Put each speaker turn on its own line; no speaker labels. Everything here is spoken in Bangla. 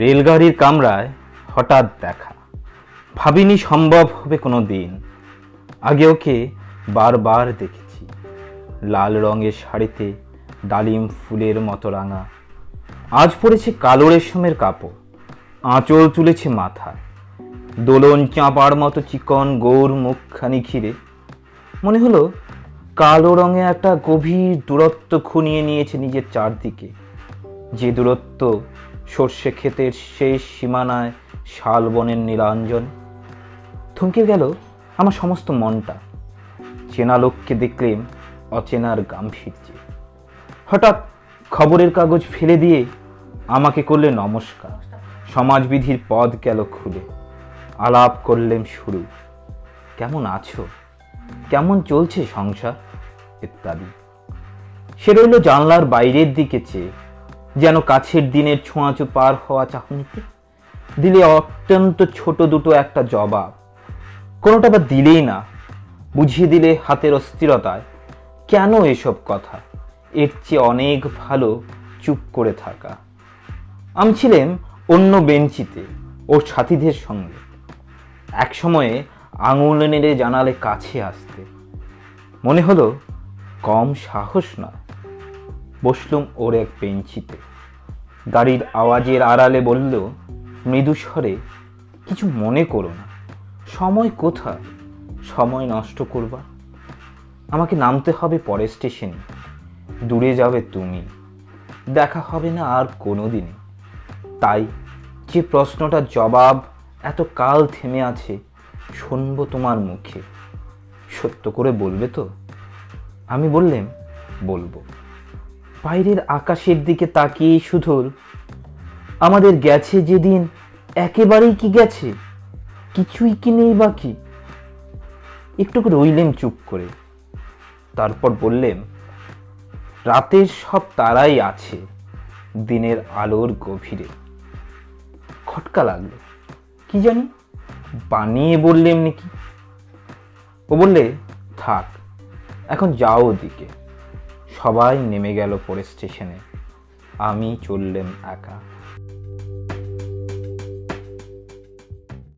রেলগাড়ির কামরায় হঠাৎ দেখা। ভাবিনি সম্ভব হবে কোনো দিন আগে ওকে বারবার দেখেছি। লাল রঙের শাড়িতে ডালিম ফুলের মতো রাঙা। আজ পড়েছে কালো রেশমের কাপড়। আঁচল তুলেছে মাথায়। দোলন চাঁপার মতো চিকন গৌর মুখখানি ঘিরে। মনে হলো কালো রঙে একটা গভীর দূরত্ব খুনিয়ে নিয়েছে নিজের চারদিকে। যে দূরত্ব সর্ষে ক্ষেতের শেষ সীমানায় শাল বনের নীলাঞ্জন। থমকে গেল আমার সমস্ত মনটা। চেনা লোককে দেখলেন অচেনার গাম্ভীর্যে। হঠাৎ খবরের কাগজ ফেলে দিয়ে আমাকে করলে নমস্কার। সমাজবিধির পদ গেল খুলে। আলাপ করলেন শুরু। কেমন আছো? কেমন চলছে সংসার? ইত্যাদি। সে রইল জানলার বাইরের দিকে চেয়ে। যেন কাছের দিনের ছোঁয়াচু পার হওয়া চাহনিতে। দিলে অত্যন্ত ছোট দুটো একটা জবাব। কোনোটা বা দিলেই না, বুঝিয়ে দিলে হাতের অস্থিরতায়। কেন এসব কথা? এর চেয়ে অনেক ভালো চুপ করে থাকা। আমি ছিলাম অন্য বেঞ্চিতে ওর সাথীদের সঙ্গে। এক সময়ে আঙুল নেড়ে জানালে কাছে আসতে। মনে হলো কম সাহস নয়। বসলুম ওর এক বেঞ্চিতে গাড়ির আওয়াজের আড়ালে বলল, মৃদুস্বরে, কিছু মনে করো না। সময় কোথা সময় নষ্ট করবা। আমাকে নামতে হবে পরের স্টেশনে। দূরে যাবে তুমি। দেখা হবে না আর কোনো দিনে তাই যে প্রশ্নটার জবাব এত কাল থেমে আছে, শুনব তোমার মুখে। সত্য করে বলবে তো? আমি বললেম, বলব। বাইরের আকাশের দিকে তাকিয়ে শুধু আমাদের গেছে যেদিন, একেবারেই কি গেছে? কিছুই কি নেই বাকি? একটু রইলেন চুপ করে। তারপর বললেন, রাতের সব তারাই আছে, দিনের আলোর গভীরে। খটকা লাগল। কি জানি? বানিয়ে বললেন নাকি? ও বললে, থাক, এখন যাও ওদিকে। সবাই নেমে গেল পরে স্টেশনে। আমি চললেম একা।